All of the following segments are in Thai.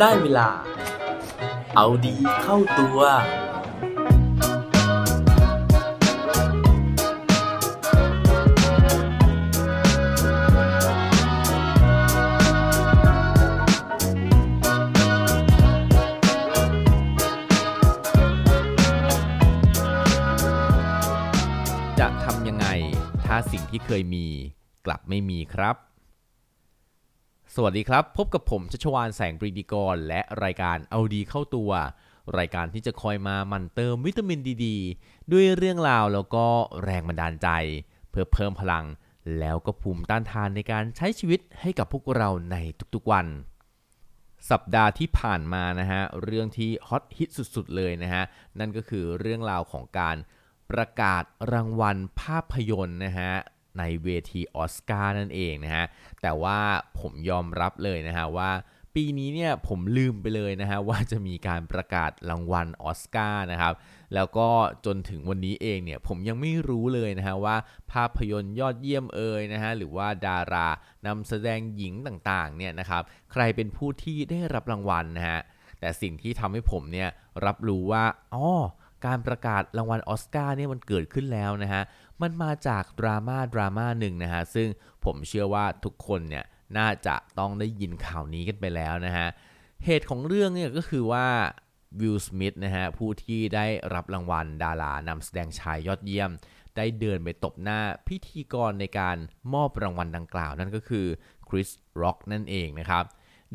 ได้เวลา เอาดีเข้าตัว จะทำยังไง ถ้าสิ่งที่เคยมี กลับไม่มีครับ สวัสดีครับ พบกับผมชัชวานแสงปรีดีกร และรายการเอาดีเข้าตัว รายการที่จะคอยมาหมั่นเติมวิตามินดีดด้วยเรื่องราวแล้วก็แรงบันดาลใจ เพื่อเพิ่มพลัง แล้วก็ภูมิต้านทานในการใช้ชีวิตให้กับพวกเราในทุกๆวัน สัปดาห์ที่ผ่านมานะฮะเรื่องที่ฮอตฮิตสุดๆเลยนะฮะนั่นก็คือเรื่องราวของการประกาศรางวัลภาพยนตร์นะฮะ ในเวทีออสการ์นั่นเองนะฮะ แต่ว่าผมยอมรับเลยนะฮะว่าปีนี้เนี่ยผมลืมไปเลยนะฮะว่าจะมีการประกาศรางวัลออสการ์นะครับ แล้วก็จนถึงวันนี้เองเนี่ยผมยังไม่รู้เลยนะฮะว่าภาพยนตร์ยอดเยี่ยมเอ่ยนะฮะหรือว่าดารานำแสดงหญิงต่างๆเนี่ยนะครับใครเป็นผู้ที่ได้รับรางวัลนะฮะแต่สิ่งที่ทำให้ผมเนี่ยรับรู้ว่าอ๋อการประกาศรางวัลออสการ์เนี่ยมันเกิดขึ้นแล้วนะฮะ มันมาจากดราม่าดราม่าหนึ่งนะฮะซึ่งผมเชื่อว่าทุกคนเนี่ยน่าจะต้องได้ยินข่าวนี้กันไปแล้วนะฮะเหตุของเรื่องเนี่ยก็คือว่าวิลสมิธนะฮะผู้ที่ได้รับรางวัลดารานำแสดงชายยอดเยี่ยม ได้เดินไปตบหน้าพิธีกรในการมอบรางวัลดังกล่าวนั่นก็คือคริสร็อกนั่นเองนะครับ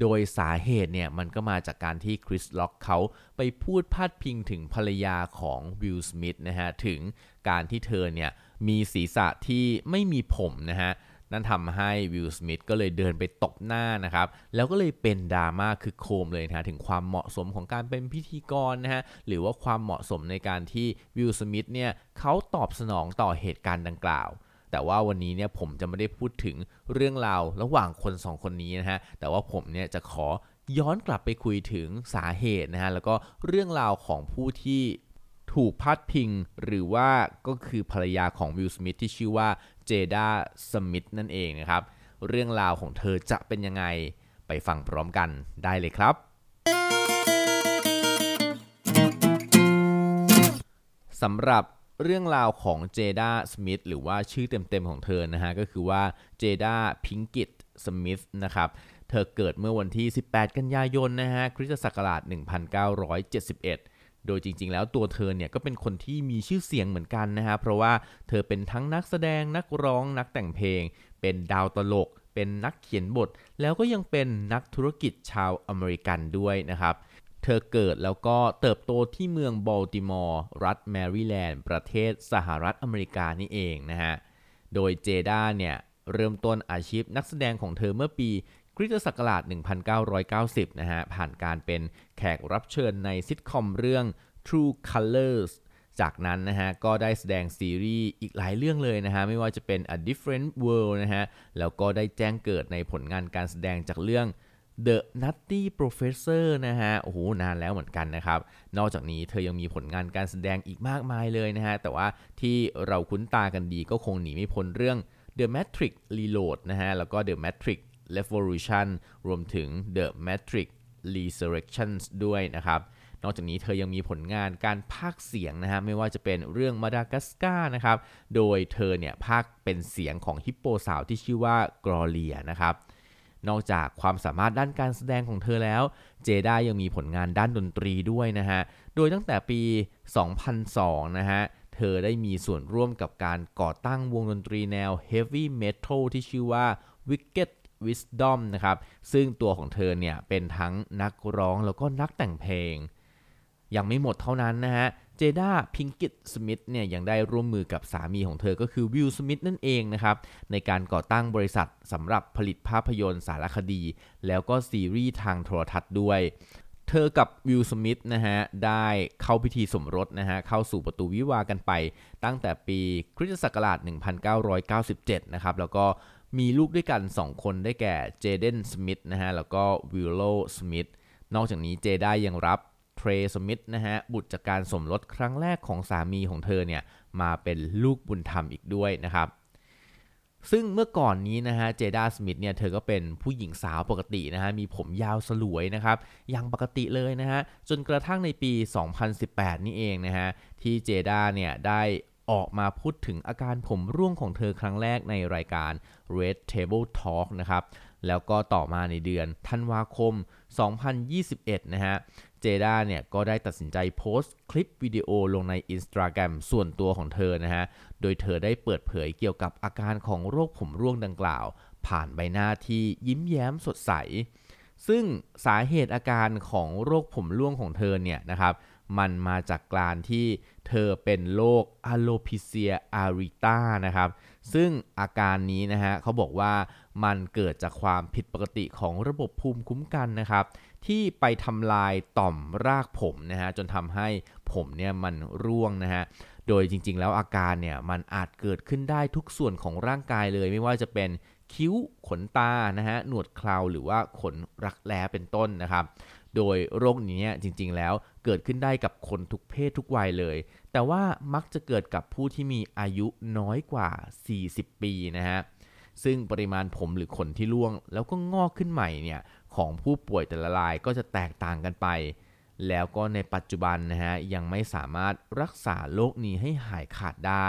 โดยสาเหตุเนี่ยมันก็มาจากการที่คริสร็อกเขาไปพูดพาดพิงถึงภรรยาของวิลสมิธนะฮะ ถึงการที่เธอเนี่ยมีศีรษะที่ไม่มีผมนะฮะ นั่นทำให้วิลสมิธก็เลยเดินไปตบหน้านะครับ แล้วก็เลยเป็นดราม่าคือโคมเลยนะฮะถึงความเหมาะสมของการเป็นพิธีกรนะฮะ หรือว่าความเหมาะสมในการที่วิลสมิธเนี่ยเขาตอบสนองต่อเหตุการณ์ดังกล่าว แต่ว่าวันนี้เนี่ยผมจะไม่ได้พูดถึงเรื่องราวระหว่างคนสองคนนี้นะฮะ แต่ว่าผมเนี่ยจะขอย้อนกลับไปคุยถึงสาเหตุนะฮะ แล้วก็เรื่องราวของผู้ที่ถูกพาดพิงหรือว่าก็คือภรรยาของวิลสมิธที่ชื่อว่าเจดาสมิธนั่นเองนะครับ เรื่องราวของเธอจะเป็นยังไงไปฟังพร้อมกันได้เลยครับ สำหรับ เรื่องราวของเจดาสมิธหรือว่าชื่อเต็มๆของเธอนะฮะก็คือว่าเจดาพิงกิตสมิธนะครับเธอเกิดเมื่อวันที่ 18 กันยายนนะฮะคริสตศักราช 1971โดยจริงๆ แล้วตัวเธอเนี่ยก็เป็นคนที่มีชื่อเสียงเหมือนกันนะฮะเพราะว่าเธอเป็นทั้งนักแสดงนักร้องนักแต่งเพลง เป็นดาวตลก เป็นนักเขียนบท แล้วก็ยังเป็นนักธุรกิจชาวอเมริกันด้วยนะครับ เธอเกิดแล้วก็เติบโตที่เมืองบัลติมอร์รัฐแมริแลนด์ ประเทศสหรัฐอเมริกานี่เองนะฮะ โดยเจด้าเนี่ยเริ่มต้นอาชีพนักแสดงของเธอเมื่อปีคริสตศักราช 1990 นะฮะ ผ่านการเป็นแขกรับเชิญในซิทคอมเรื่อง True Colors จากนั้นนะฮะ ก็ได้แสดงซีรีส์อีกหลายเรื่องเลยนะฮะ ไม่ว่าจะเป็น A Different World นะฮะ แล้วก็ได้แจ้งเกิดในผลงานการแสดงจากเรื่อง The Nutty Professor นะฮะ โอ้โห นานแล้วเหมือนกันนะครับ นอกจากนี้เธอยังมีผลงานการแสดงอีกมากมายเลยนะฮะ แต่ว่าที่เราคุ้นตากันดีก็คงหนีไม่พ้นเรื่อง The Matrix Reload นะฮะ แล้วก็ The Matrix Revolution รวมถึง The Matrix Resurrections ด้วยนะครับ นอกจากนี้เธอยังมีผลงานการพากเสียงนะฮะ ไม่ว่าจะเป็นเรื่องมาดากัสการ์นะครับ โดยเธอเนี่ยพากเป็นเสียงของฮิปโปสาวที่ชื่อว่ากรอเลียนะครับ นอกจากความสามารถด้านการแสดงของเธอแล้ว เจด้ายังมีผลงานด้านดนตรีด้วยนะฮะ โดยตั้งแต่ปี 2002 นะฮะ เธอได้มีส่วนร่วมกับการก่อตั้งวงดนตรีแนว Heavy Metal ที่ชื่อว่า Wicked Wisdom นะครับ ซึ่งตัวของเธอเนี่ยเป็นทั้งนักร้องแล้วก็นักแต่งเพลง ยังไม่หมดเท่านั้นนะฮะ เจด้าพิงกิตสมิธเนี่ยยังได้ร่วมมือกับสามีของเธอก็คือวิลสมิธนั่นเองนะครับในการก่อตั้งบริษัทสำหรับผลิตภาพยนตร์สารคดี แล้วก็ซีรีส์ทางโทรทัศน์ด้วยเธอกับวิลสมิธนะฮะได้เข้าพิธีสมรสนะฮะเข้าสู่ประตูวิวาห์กันไป ตั้งแต่ปีคริสต์ศักราช 1997 นะครับแล้วก็มีลูกด้วยกัน 2 คนได้แก่เจเดนสมิธนะฮะแล้วก็วิลโลสมิธนอกจากนี้เจด้ายังรับ เทรสมิธนะฮะบุตรจากการสมรสครั้งแรกของสามีของเธอเนี่ยมาเป็นลูกบุญธรรมอีกด้วยนะครับ ซึ่งเมื่อก่อนนี้นะฮะเจด้าสมิธเนี่ยเธอก็เป็นผู้หญิงสาวปกตินะฮะมีผมยาวสลวยนะครับอย่างปกติเลยนะฮะจนกระทั่งในปี 2018 นี่เองนะฮะที่เจด้าเนี่ยได้ออกมาพูดถึงอาการผมร่วงของเธอครั้งแรกในรายการ Red Table Talk นะครับ แล้วก็ต่อมาในเดือนธันวาคม 2021 นะฮะ เจด้าเนี่ยก็ได้ตัดสินใจโพสต์คลิปวิดีโอลงใน Instagram ส่วนตัวของเธอนะฮะ โดยเธอได้เปิดเผยเกี่ยวกับอาการของโรคผมร่วงดังกล่าว ผ่านใบหน้าที่ยิ้มแย้มสดใส ซึ่งสาเหตุอาการของโรคผมร่วงของเธอเนี่ยนะครับมันมาจากการที่เธอเป็นโรคอะโลพิเซียอาริตานะครับ ซึ่งอาการนี้นะฮะเขาบอกว่ามันเกิดจากความผิดปกติของระบบภูมิคุ้มกันนะครับ ที่ไปทำลายต่อมรากผมนะฮะจนทำให้ผมเนี่ยมันร่วงนะฮะโดยจริงๆ แล้วอาการเนี่ยมันอาจเกิดขึ้นได้ทุกส่วนของร่างกายเลย ไม่ว่าจะเป็นคิ้วขนตานะฮะหนวดเคราหรือว่าขนรักแร้เป็นต้นนะครับ โดยโรคนี้จริงๆแล้ว เกิดขึ้นได้กับคนทุกเพศทุกวัยเลย แต่ว่ามักจะเกิดกับผู้ที่มีอายุน้อยกว่า 40 ปีนะฮะ ซึ่งปริมาณผมหรือขนที่ร่วง แล้วก็งอกขึ้นใหม่เนี่ยของผู้ป่วยแต่ละรายก็จะแตกต่างกันไป แล้วก็ในปัจจุบันนะฮะยังไม่สามารถรักษาโรคนี้ให้หายขาดได้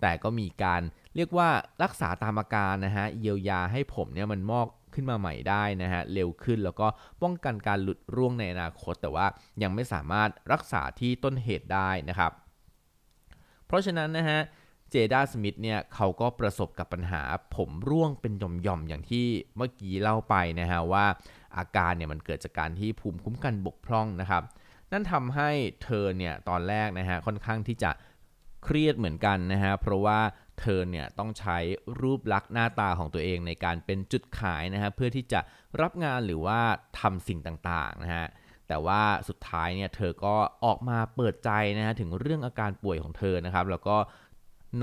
แต่ก็มีการเรียกว่ารักษาตามอาการนะฮะเยียวยาให้ผมเนี่ยมันมอก ขึ้นมาใหม่ได้นะฮะเร็วขึ้นแล้วก็ป้องกันการหลุดร่วงในอนาคต แต่ว่ายังไม่สามารถรักษาที่ต้นเหตุได้นะครับ เพราะฉะนั้นนะฮะเจด้าสมิธเนี่ยเขาก็ประสบกับปัญหาผมร่วงเป็นหย่อมๆ อย่างที่เมื่อกี้เล่าไปนะฮะว่าอาการเนี่ยมันเกิดจากการที่ภูมิคุ้มกันบกพร่องนะครับ นั่นทำให้เธอเนี่ยตอนแรกนะฮะค่อนข้างที่จะเครียดเหมือนกันนะฮะเพราะว่า เธอเนี่ยต้องใช้รูปลักษณ์หน้าตาของตัวเองในการเป็นจุดขายนะฮะเพื่อที่จะรับงานหรือว่าทำสิ่งต่างๆนะฮะแต่ว่าสุดท้ายเนี่ยเธอก็ออกมาเปิดใจนะฮะถึงเรื่องอาการป่วยของเธอนะครับ แล้วก็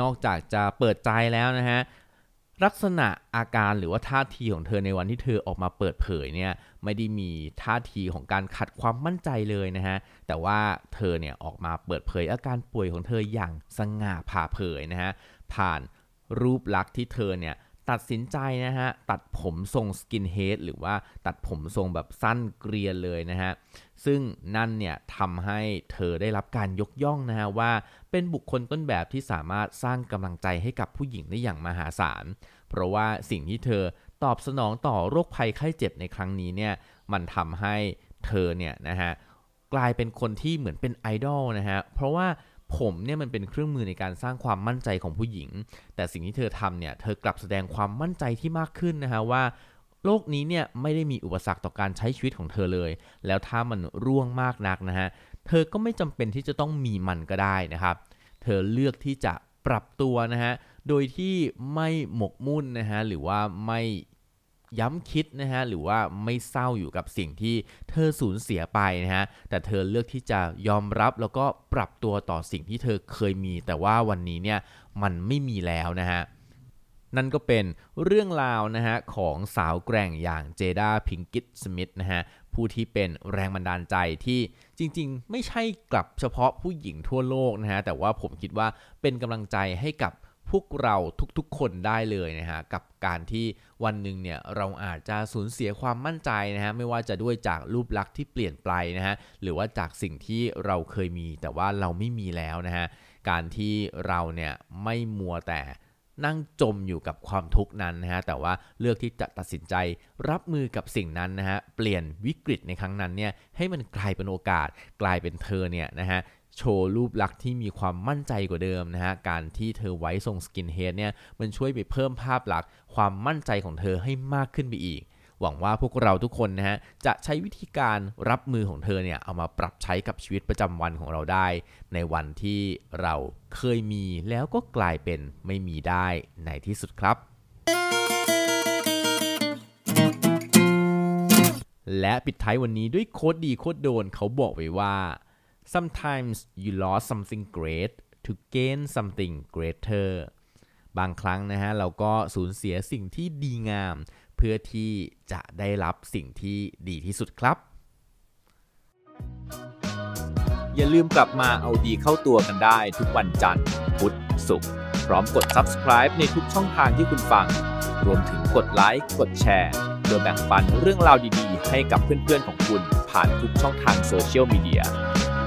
นอกจากจะเปิดใจแล้วนะฮะ ลักษณะอาการหรือว่าท่าทีของเธอในวันที่เธอออกมาเปิดเผยเนี่ยไม่ได้มีท่าทีของการขัดความมั่นใจเลยนะฮะแต่ว่าเธอเนี่ยออกมาเปิดเผยอาการป่วยของเธออย่างสง่าผ่าเผยนะฮะผ่านรูปลักษณ์ที่เธอเนี่ย ตัดสินใจนะฮะ ตัดผมทรงสกินเฮดหรือว่าตัดผมทรงแบบสั้นเกรียนเลยนะฮะ ซึ่งนั่นเนี่ยทำให้เธอได้รับการยกย่องนะฮะว่าเป็นบุคคลต้นแบบที่สามารถสร้างกำลังใจให้กับผู้หญิงได้อย่างมหาศาล เพราะว่าสิ่งที่เธอตอบสนองต่อโรคภัยไข้เจ็บในครั้งนี้เนี่ยมันทำให้เธอเนี่ยนะฮะกลายเป็นคนที่เหมือนเป็นไอดอลนะฮะเพราะว่า ผมเนี่ยมันเป็นเครื่องมือในการสร้างความมั่นใจของผู้หญิง แต่สิ่งที่เธอทำเนี่ยเธอกลับแสดงความมั่นใจที่มากขึ้นนะฮะว่าโลกนี้เนี่ยไม่ได้มีอุปสรรคต่อการใช้ชีวิตของเธอเลย แล้วถ้ามันร่วงมากนักนะฮะ เธอก็ไม่จำเป็นที่จะต้องมีมันก็ได้นะครับ เธอเลือกที่จะปรับตัวนะฮะ โดยที่ไม่หมกมุ่นนะฮะ หรือว่าไม่ ย้ำคิดนะฮะหรือว่าไม่เศร้าอยู่กับสิ่งที่เธอสูญเสียไปนะฮะแต่เธอเลือกที่จะยอมรับแล้วก็ปรับตัวต่อสิ่งที่เธอเคยมี แต่ว่าวันนี้เนี่ยมันไม่มีแล้วนะฮะนั่นก็เป็นเรื่องราวนะฮะของสาวแกร่งอย่างเจดาพิงกิตสมิธนะฮะผู้ที่เป็นแรงบันดาลใจที่จริง ๆ ไม่ใช่กลับเฉพาะผู้หญิงทั่วโลกนะฮะแต่ว่าผมคิดว่าเป็นกำลังใจให้กับ พวกเราทุกๆคนได้เลยนะฮะกับการที่วันหนึ่งเนี่ยเราอาจจะสูญเสียความมั่นใจนะฮะไม่ว่าจะด้วยจากรูปลักษณ์ที่เปลี่ยนไปนะฮะหรือว่าจากสิ่งที่เราเคยมี แต่ว่าเราไม่มีแล้วนะฮะการที่เราเนี่ยไม่มัวแต่นั่งจมอยู่กับความทุกข์นั้นนะฮะแต่ว่าเลือกที่จะตัดสินใจรับมือกับสิ่งนั้นนะฮะเปลี่ยนวิกฤตในครั้งนั้นเนี่ยให้มันกลายเป็นโอกาสกลายเป็นเธอเนี่ยนะฮะ โชว์รูปลักษณ์ที่มีความมั่นใจกว่าเดิมนะฮะ การที่เธอไว้ทรงสกินเฮดเนี่ย มันช่วยไปเพิ่มภาพลักษณ์ความมั่นใจของเธอให้มากขึ้นไปอีก หวังว่าพวกเราทุกคนนะฮะ จะใช้วิธีการรับมือของเธอเนี่ย เอามาปรับใช้กับชีวิตประจำวันของเราได้ ในวันที่เราเคยมีแล้วก็กลายเป็นไม่มีได้ในที่สุดครับและปิดท้ายวันนี้ด้วยโคดดีโคดโดนเขาบอกไว้ว่า sometimes you lost something great to gain something greater บางครั้งนะฮะเราก็สูญเสียสิ่งที่ดีงาม เพื่อที่จะได้รับสิ่งที่ดีที่สุดครับ อย่าลืมกลับมาเอาดีเข้าตัวกันได้ทุกวันจันทร์พุธศุกร์พร้อมกด subscribe ในทุกช่องทางที่คุณฟัง รวมถึงกดไลค์กดแชร์โดยแบ่งปันเรื่องราวดีๆ ให้กับเพื่อนๆของคุณผ่านทุกช่องทางโซเชียลมีเดีย